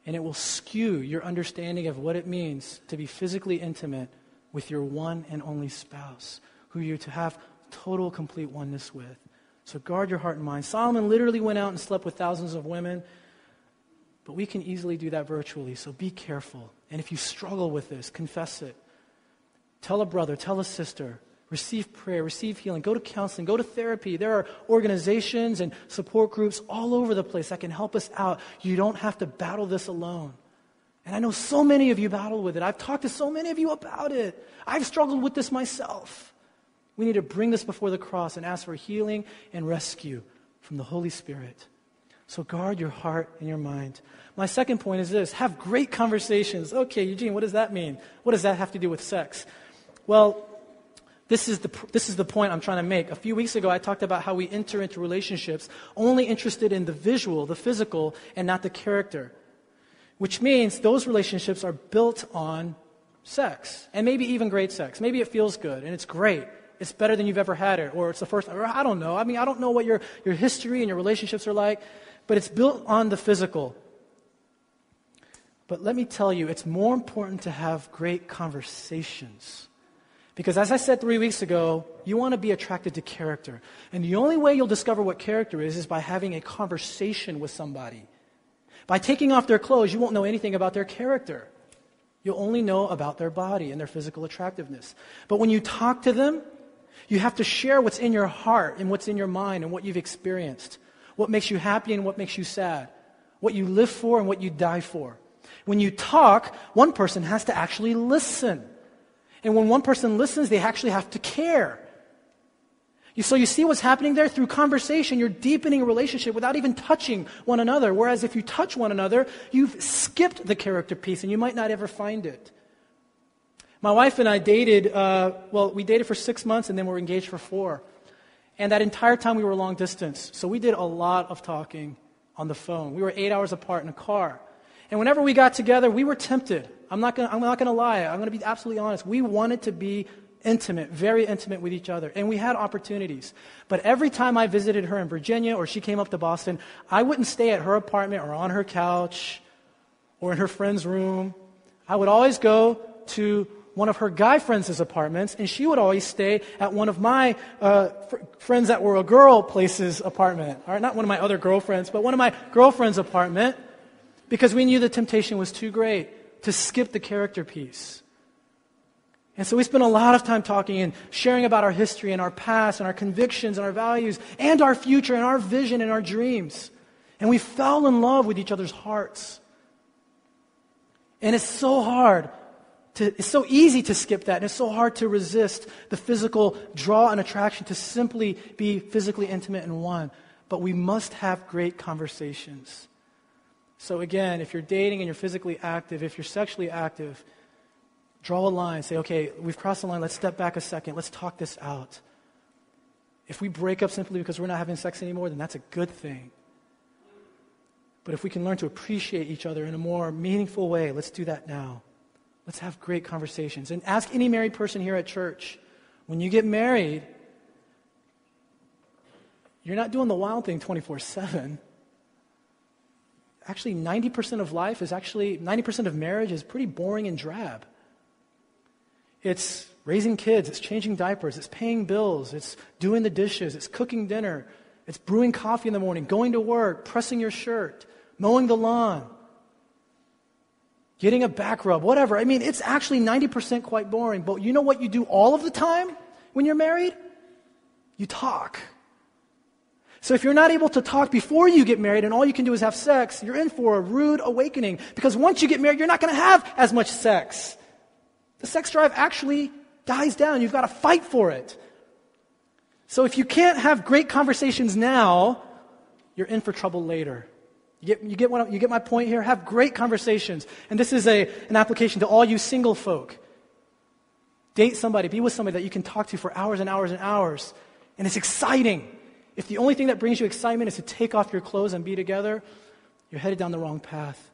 and it will skew your understanding of what it means to be physically intimate with your one and only spouse, who you're to have total, complete oneness with. So guard your heart and mind. Solomon literally went out and slept with thousands of women, but we can easily do that virtually, so be careful. And if you struggle with this, confess it. Tell a brother, tell a sister, receive prayer, receive healing, go to counseling, go to therapy. There are organizations and support groups all over the place that can help us out. You don't have to battle this alone. And I know so many of you battle with it. I've talked to so many of you about it. I've struggled with this myself. We need to bring this before the cross and ask for healing and rescue from the Holy Spirit. So guard your heart and your mind. My second point is this have great conversations. Okay, Eugene, what does that mean? What does that have to do with sex? Well, this is, the, this is the point I'm trying to make. A few weeks ago, I talked about how we enter into relationships only interested in the visual, the physical, and not the character. Which means those relationships are built on sex, and maybe even great sex. Maybe it feels good, and it's great. It's better than you've ever had it, or it's the first, or I don't know. I mean, I don't know what your, your history and your relationships are like, but it's built on the physical. But let me tell you, it's more important to have great conversations. Because as I said three weeks ago, you want to be attracted to character. And the only way you'll discover what character is is by having a conversation with somebody. By taking off their clothes, you won't know anything about their character. You'll only know about their body and their physical attractiveness. But when you talk to them, you have to share what's in your heart and what's in your mind and what you've experienced. What makes you happy and what makes you sad. What you live for and what you die for. When you talk, one person has to actually listen. And when one person listens, they actually have to care. You, so you see what's happening there? Through conversation, you're deepening a relationship without even touching one another. Whereas if you touch one another, you've skipped the character piece and you might not ever find it. My wife and I dated, uh, well, we dated for six months and then we were engaged for four. And that entire time we were long distance. So we did a lot of talking on the phone. We were eight hours apart in a car. And whenever we got together, we were tempted. I'm not gonna, I'm not gonna lie. I'm gonna be absolutely honest. We wanted to be intimate, very intimate with each other. And we had opportunities. But every time I visited her in Virginia or she came up to Boston, I wouldn't stay at her apartment or on her couch or in her friend's room. I would always go to one of her guy friends' apartments, and she would always stay at one of my uh, fr- friends that were a girl place's apartment. All right, not one of my other girlfriends, but one of my girlfriend's apartment, because we knew the temptation was too great to skip the character piece. And so we spent a lot of time talking and sharing about our history and our past and our convictions and our values and our future and our vision and our dreams. And we fell in love with each other's hearts. And it's so hard to, it's so easy to skip that, and it's so hard to resist the physical draw and attraction to simply be physically intimate and one. But we must have great conversations. So, again, if you're dating and you're physically active, if you're sexually active, draw a line. Say, okay, we've crossed the line. Let's step back a second. Let's talk this out. If we break up simply because we're not having sex anymore, then that's a good thing. But if we can learn to appreciate each other in a more meaningful way, let's do that now. Let's have great conversations. And ask any married person here at church when you get married, you're not doing the wild thing 24 7. Actually, 90% of life is actually, 90% of marriage is pretty boring and drab. It's raising kids, it's changing diapers, it's paying bills, it's doing the dishes, it's cooking dinner, it's brewing coffee in the morning, going to work, pressing your shirt, mowing the lawn, getting a back rub, whatever. I mean, it's actually 90% quite boring. But you know what you do all of the time when you're married? You talk. So if you're not able to talk before you get married and all you can do is have sex, you're in for a rude awakening. Because once you get married, you're not going to have as much sex. The sex drive actually dies down. You've got to fight for it. So if you can't have great conversations now, you're in for trouble later. You get, you, get what, you get my point here? Have great conversations. And this is a, an application to all you single folk. Date somebody, be with somebody that you can talk to for hours and hours and hours. And it's exciting. If the only thing that brings you excitement is to take off your clothes and be together, you're headed down the wrong path.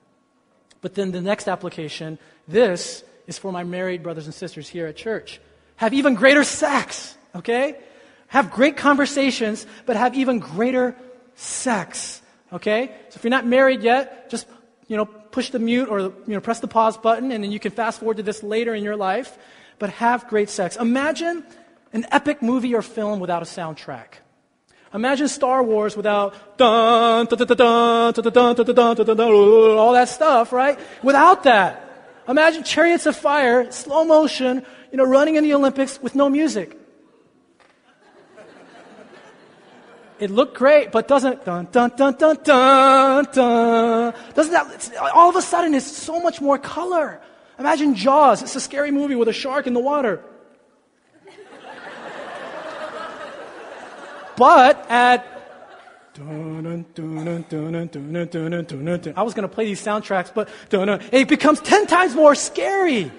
But then the next application, this is for my married brothers and sisters here at church. Have even greater sex, okay? Have great conversations, but have even greater sex. Okay? So if you're not married yet, just, you know, push the mute or, you know, press the pause button and then you can fast forward to this later in your life. But have great sex. Imagine an epic movie or film without a soundtrack. Imagine Star Wars without all that stuff, right? Without that. Imagine Chariots of Fire, slow motion, you know, running in the Olympics with no music. it looked great, but doesn't dun dun dun dun dun dun. Doesn't that all of a sudden it's so much more color. Imagine Jaws. It's a scary movie with a shark in the water. But at I was going to play these soundtracks, but it becomes 10 times more scary.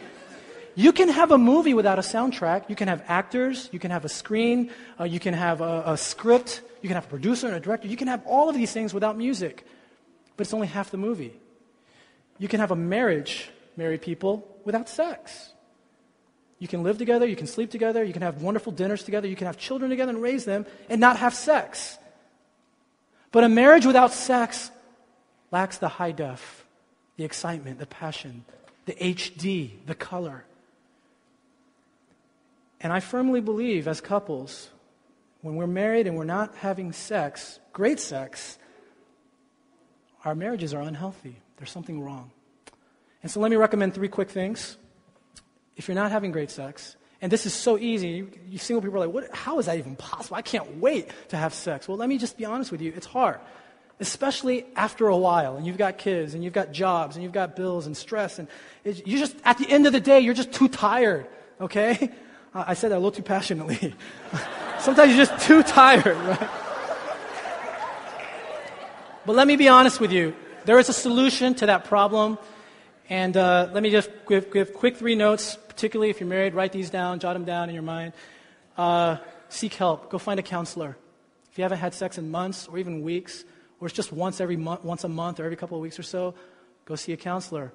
You can have a movie without a soundtrack. You can have actors. You can have a screen. Uh, you can have a, a script. You can have a producer and a director. You can have all of these things without music. But it's only half the movie. You can have a marriage, married people, without sex. You can live together. You can sleep together. You can have wonderful dinners together. You can have children together and raise them and not have sex. But a marriage without sex lacks the high def, the excitement, the passion, the HD, the color. And I firmly believe as couples, when we're married and we're not having sex, great sex, our marriages are unhealthy. There's something wrong. And so let me recommend three quick things. If you're not having great sex, and this is so easy. You, you single people are like, what, how is that even possible? I can't wait to have sex. Well, let me just be honest with you. It's hard, especially after a while, and you've got kids, and you've got jobs, and you've got bills and stress, and you just, at the end of the day, you're just too tired, okay? I said that a little too passionately. Sometimes you're just too tired, right? But let me be honest with you. There is a solution to that problem. And uh, let me just give, give quick three notes particularly if you're married, write these down, jot them down in your mind. Uh, seek help. Go find a counselor. If you haven't had sex in months or even weeks, or it's just once every month, once a month or every couple of weeks or so, go see a counselor.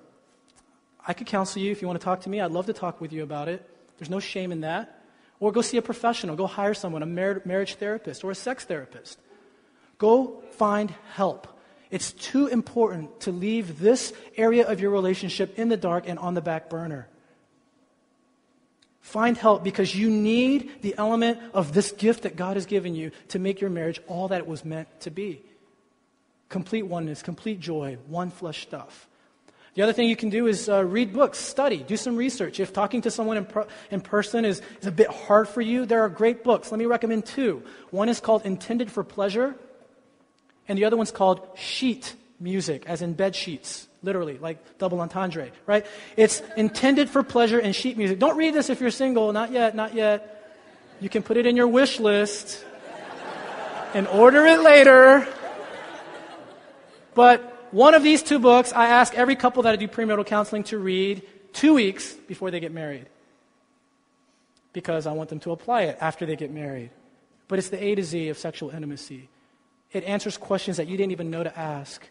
I could counsel you if you want to talk to me. I'd love to talk with you about it. There's no shame in that. Or go see a professional. Go hire someone, a mar- marriage therapist or a sex therapist. Go find help. It's too important to leave this area of your relationship in the dark and on the back burner. Find help because you need the element of this gift that God has given you to make your marriage all that it was meant to be complete oneness, complete joy, one flesh stuff. The other thing you can do is uh, read books, study, do some research. If talking to someone in, per- in person is, is a bit hard for you, there are great books. Let me recommend two. One is called Intended for Pleasure, and the other one's called Sheet Music, as in bed sheets literally, like double entendre, right? It's intended for pleasure and sheet music. Don't read this if you're single, not yet, not yet. You can put it in your wish list and order it later. But one of these two books, I ask every couple that I do premarital counseling to read two weeks before they get married. Because I want them to apply it after they get married. But it's the A to Z of sexual intimacy. It answers questions that you didn't even know to ask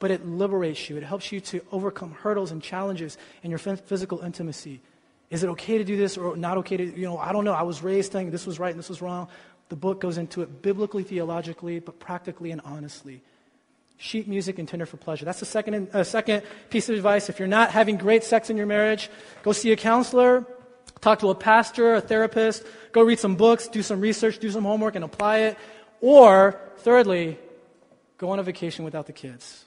but it liberates you. It helps you to overcome hurdles and challenges in your physical intimacy. Is it okay to do this or not okay to, you know, I don't know. I was raised thinking this was right and this was wrong. The book goes into it biblically, theologically, but practically and honestly. Sheet music and intended for pleasure. That's the second, uh, second piece of advice. If you're not having great sex in your marriage, go see a counselor, talk to a pastor, a therapist, go read some books, do some research, do some homework, and apply it. Or, thirdly, go on a vacation without the kids.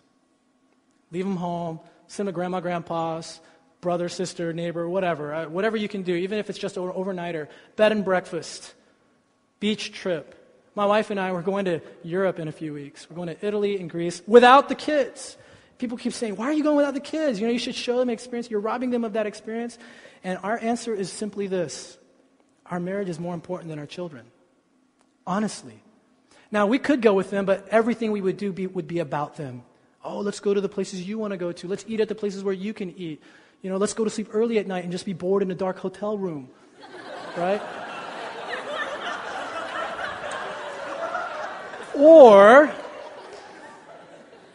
Leave them home, send them to grandma, grandpa's, brother, sister, neighbor, whatever. Uh, whatever you can do, even if it's just an overnighter. Bed and breakfast, beach trip. My wife and I, we're going to Europe in a few weeks. We're going to Italy and Greece without the kids. People keep saying, Why are you going without the kids? You know, you should show them experience. You're robbing them of that experience. And our answer is simply this our marriage is more important than our children. Honestly. Now, we could go with them, but everything we would do be, would be about them. Oh, let's go to the places you want to go to. Let's eat at the places where you can eat. You know, let's go to sleep early at night and just be bored in a dark hotel room. right? or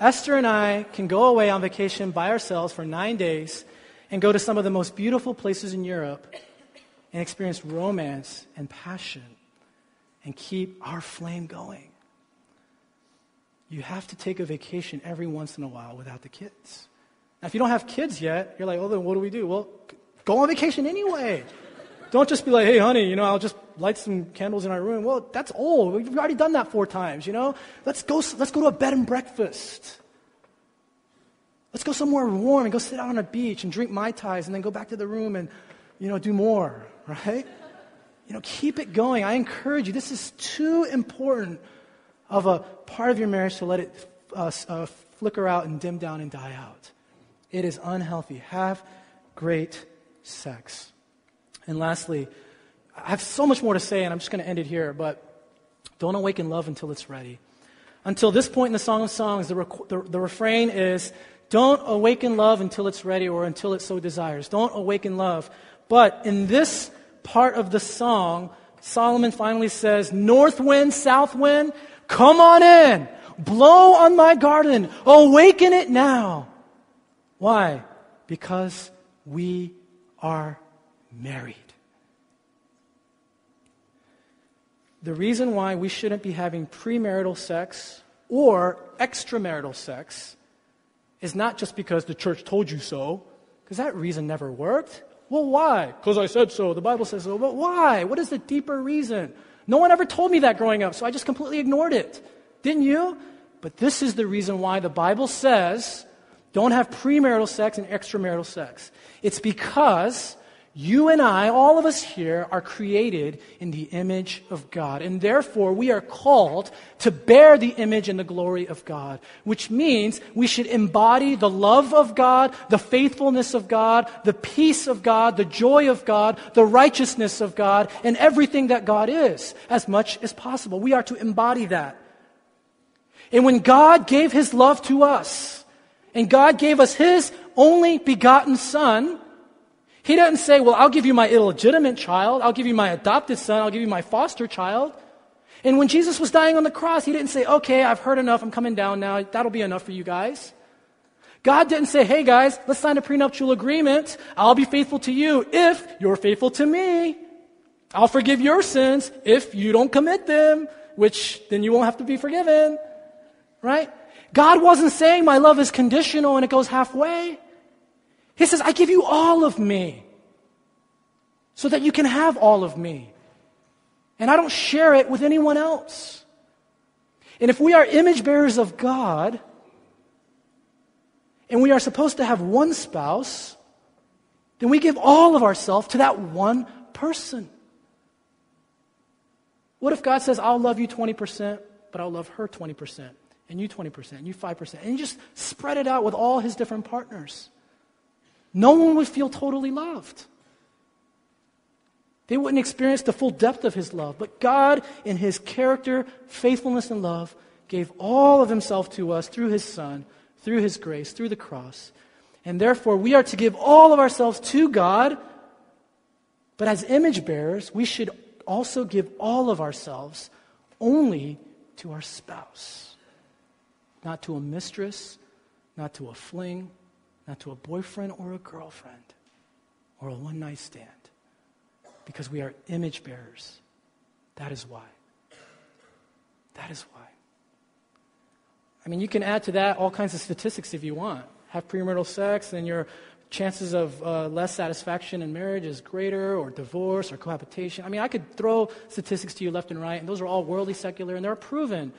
Esther and I can go away on vacation by ourselves for nine days and go to some of the most beautiful places in Europe and experience romance and passion and keep our flame going you have to take a vacation every once in a while without the kids. Now, if you don't have kids yet, you're like, oh, then what do we do? Well, go on vacation anyway. Don't just be like, hey, honey, you know, I'll just light some candles in our room. Well, that's old. We've already done that four times, you know? Let's go, let's go to a bed and breakfast. Let's go somewhere warm and go sit out on a beach and drink Mai Tais and then go back to the room and, you know, do more, right? You know, keep it going. I encourage you. This is too important of a part of your marriage to let it uh, uh, flicker out and dim down and die out. It is unhealthy. Have great sex. And lastly, I have so much more to say, and I'm just going to end it here, but don't awaken love until it's ready. Until this point in the Song of Songs, the, rec- the, the refrain is don't awaken love until it's ready or until it so desires. Don't awaken love. But in this part of the song, Solomon finally says, North wind, south wind, come on in. Blow on my garden. Awaken it now. Why? Because we are married. The reason why we shouldn't be having premarital sex or extramarital sex is not just because the church told you so, because that reason never worked. Well, why? Because I said so. The Bible says so. But why? What is the deeper reason? No one ever told me that growing up, so I just completely ignored it. Didn't you? But this is the reason why the Bible says don't have premarital sex and extramarital sex. It's because you and I, all of us here, are created in the image of God. And therefore, we are called to bear the image and the glory of God, which means we should embody the love of God, the faithfulness of God, the peace of God, the joy of God, the righteousness of God, and everything that God is as much as possible. We are to embody that. And when God gave His love to us, and God gave us His only begotten Son, he doesn't say, Well, I'll give you my illegitimate child, I'll give you my adopted son, I'll give you my foster child. And when Jesus was dying on the cross, He didn't say, Okay, I've heard enough, I'm coming down now, that'll be enough for you guys. God didn't say, Hey guys, let's sign a prenuptial agreement. I'll be faithful to you if you're faithful to me. I'll forgive your sins if you don't commit them, which then you won't have to be forgiven. Right? God wasn't saying my love is conditional and it goes halfway. He says, I give you all of me so that you can have all of me. And I don't share it with anyone else. And if we are image bearers of God, and we are supposed to have one spouse, then we give all of ourselves to that one person. What if God says, I'll love you 20%, but I'll love her 20%, and you 20%, and you 5%, and you just spread it out with all his different partners? No one would feel totally loved. They wouldn't experience the full depth of his love. But God, in his character, faithfulness, and love, gave all of himself to us through his Son, through his grace, through the cross. And therefore, we are to give all of ourselves to God. But as image bearers, we should also give all of ourselves only to our spouse, not to a mistress, not to a fling, not to a boyfriend or a girlfriend or a one night stand, because we are image bearers. That is why. That is why. I mean, you can add to that all kinds of statistics if you want. Have premarital sex, and your chances of uh, less satisfaction in marriage is greater, or divorce, or cohabitation. I mean, I could throw statistics to you left and right, and those are all worldly secular, and they're proven.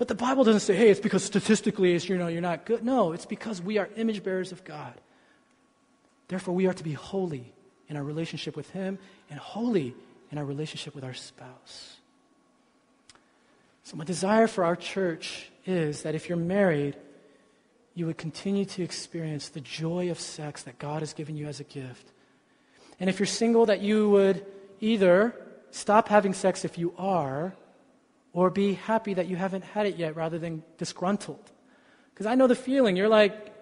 But the Bible doesn't say, hey, it's because statistically it's, you know, you're not good. No, it's because we are image bearers of God. Therefore, we are to be holy in our relationship with Him and holy in our relationship with our spouse. So, my desire for our church is that if you're married, you would continue to experience the joy of sex that God has given you as a gift. And if you're single, that you would either stop having sex if you are, or be happy that you haven't had it yet rather than disgruntled. Because I know the feeling. You're like,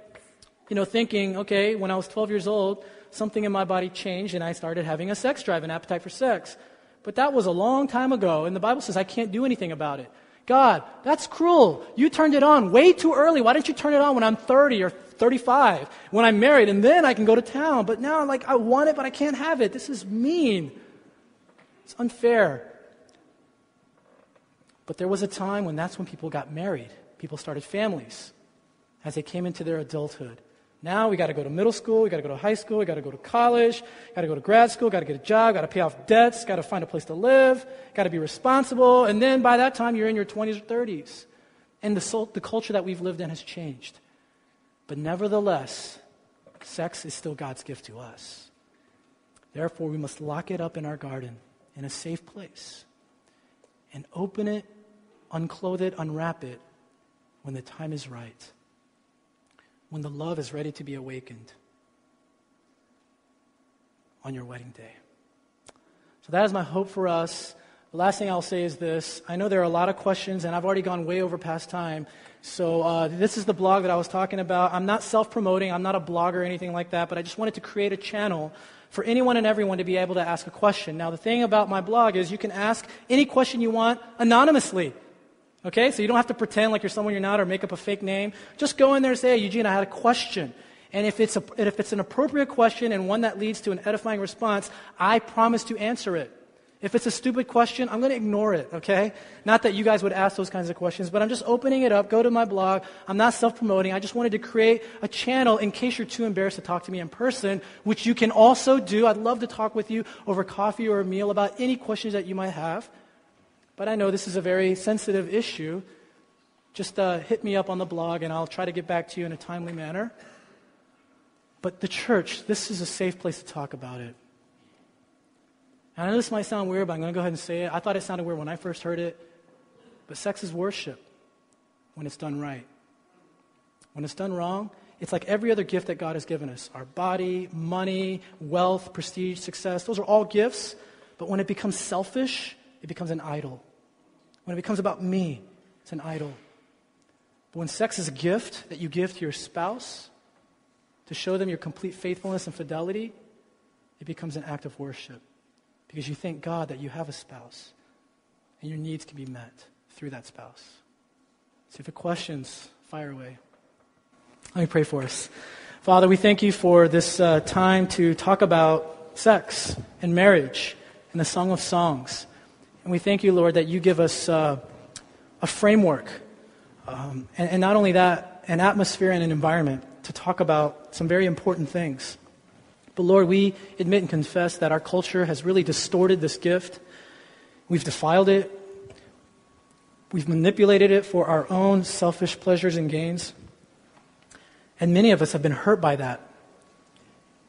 you know, thinking, okay, when I was 12 years old, something in my body changed and I started having a sex drive, an appetite for sex. But that was a long time ago, and the Bible says I can't do anything about it. God, that's cruel. You turned it on way too early. Why didn't you turn it on when I'm 30 or 35, when I'm married, and then I can go to town? But now, I'm like, I want it, but I can't have it. This is mean. It's unfair. But there was a time when that's when people got married. People started families as they came into their adulthood. Now we got to go to middle school, we got to go to high school, we got to go to college, got to go to grad school, got to get a job, got to pay off debts, got to find a place to live, got to be responsible, and then by that time you're in your 20s or 30s. And the, soul, the culture that we've lived in has changed. But nevertheless, sex is still God's gift to us. Therefore, we must lock it up in our garden in a safe place and open it unclothe it, unwrap it when the time is right, when the love is ready to be awakened on your wedding day. So that is my hope for us. The last thing I'll say is this. I know there are a lot of questions, and I've already gone way over past time. So, uh, this is the blog that I was talking about. I'm not self promoting, I'm not a blogger or anything like that, but I just wanted to create a channel for anyone and everyone to be able to ask a question. Now, the thing about my blog is you can ask any question you want anonymously. Okay? So you don't have to pretend like you're someone you're not or make up a fake name. Just go in there and say, hey, Eugene, I had a question. And if it's, a, if it's an appropriate question and one that leads to an edifying response, I promise to answer it. If it's a stupid question, I'm going to ignore it, okay? Not that you guys would ask those kinds of questions, but I'm just opening it up. Go to my blog. I'm not self promoting. I just wanted to create a channel in case you're too embarrassed to talk to me in person, which you can also do. I'd love to talk with you over coffee or a meal about any questions that you might have. But I know this is a very sensitive issue. Just uh, hit me up on the blog and I'll try to get back to you in a timely manner. But the church, this is a safe place to talk about it. And I know this might sound weird, but I'm going to go ahead and say it. I thought it sounded weird when I first heard it. But sex is worship when it's done right. When it's done wrong, it's like every other gift that God has given us our body, money, wealth, prestige, success. Those are all gifts. But when it becomes selfish, it becomes an idol. When it becomes about me, it's an idol. But when sex is a gift that you give to your spouse, to show them your complete faithfulness and fidelity, it becomes an act of worship because you thank God that you have a spouse and your needs can be met through that spouse. So if you have questions, fire away. Let me pray for us. Father, we thank you for this uh, time to talk about sex and marriage and the Song of Songs. And we thank you, Lord, that you give us uh, a framework. Um, and, and not only that, an atmosphere and an environment to talk about some very important things. But Lord, we admit and confess that our culture has really distorted this gift. We've defiled it. We've manipulated it for our own selfish pleasures and gains. And many of us have been hurt by that.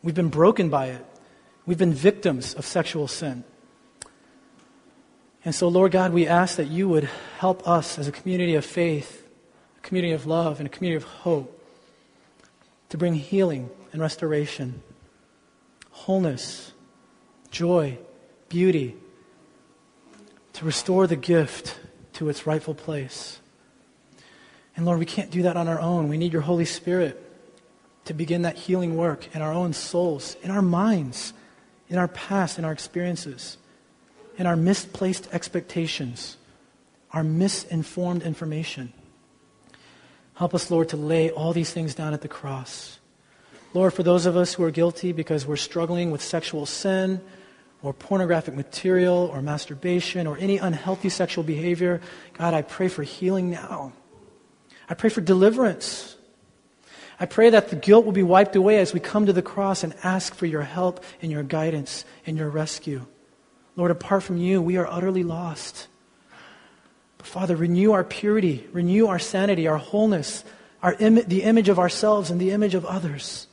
We've been broken by it. We've been victims of sexual sin. And so, Lord God, we ask that you would help us as a community of faith, a community of love, and a community of hope to bring healing and restoration, wholeness, joy, beauty, to restore the gift to its rightful place. And Lord, we can't do that on our own. We need your Holy Spirit to begin that healing work in our own souls, in our minds, in our past, in our experiences, in our misplaced expectations, our misinformed information. Help us, Lord, to lay all these things down at the cross. Lord, for those of us who are guilty because we're struggling with sexual sin or pornographic material or masturbation or any unhealthy sexual behavior, God, I pray for healing now. I pray for deliverance. I pray that the guilt will be wiped away as we come to the cross and ask for your help and your guidance and your rescue. Lord, apart from you, we are utterly lost. But Father, renew our purity, renew our sanity, our wholeness, our Im- the image of ourselves and the image of others.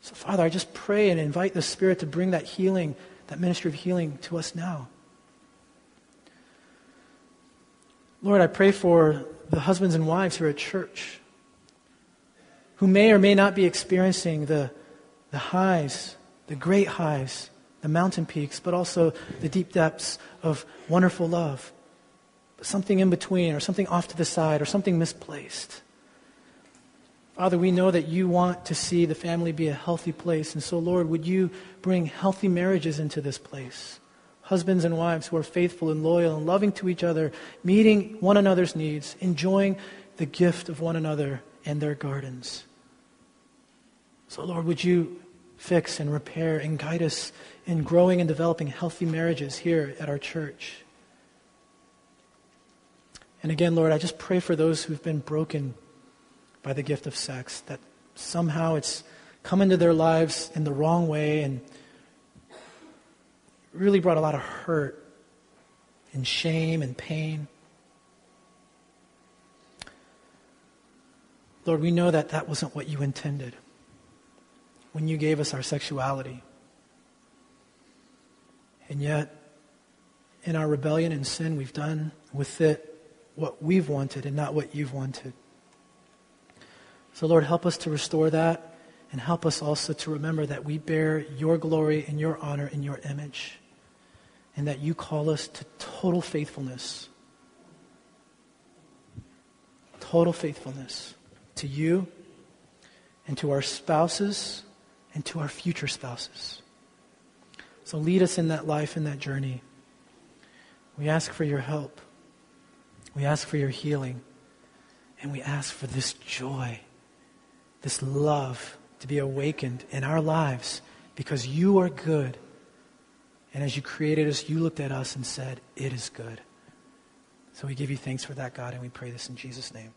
So, Father, I just pray and invite the Spirit to bring that healing, that ministry of healing to us now. Lord, I pray for the husbands and wives here at church who may or may not be experiencing the, the highs, the great highs, the mountain peaks, but also the deep depths of wonderful love something in between, or something off to the side, or something misplaced. Father, we know that you want to see the family be a healthy place. And so, Lord, would you bring healthy marriages into this place? Husbands and wives who are faithful and loyal and loving to each other, meeting one another's needs, enjoying the gift of one another and their gardens. So, Lord, would you fix and repair and guide us in growing and developing healthy marriages here at our church? And again, Lord, I just pray for those who've been broken by the gift of sex, that somehow it's come into their lives in the wrong way and really brought a lot of hurt and shame and pain. Lord, we know that that wasn't what you intended when you gave us our sexuality. And yet, in our rebellion and sin, we've done with it what we've wanted and not what you've wanted. So, Lord, help us to restore that and help us also to remember that we bear your glory and your honor in your image and that you call us to total faithfulness. Total faithfulness to you and to our spouses and to our future spouses. So lead us in that life, in that journey. We ask for your help. We ask for your healing. And we ask for this joy, this love to be awakened in our lives because you are good. And as you created us, you looked at us and said, It is good. So we give you thanks for that, God, and we pray this in Jesus' name.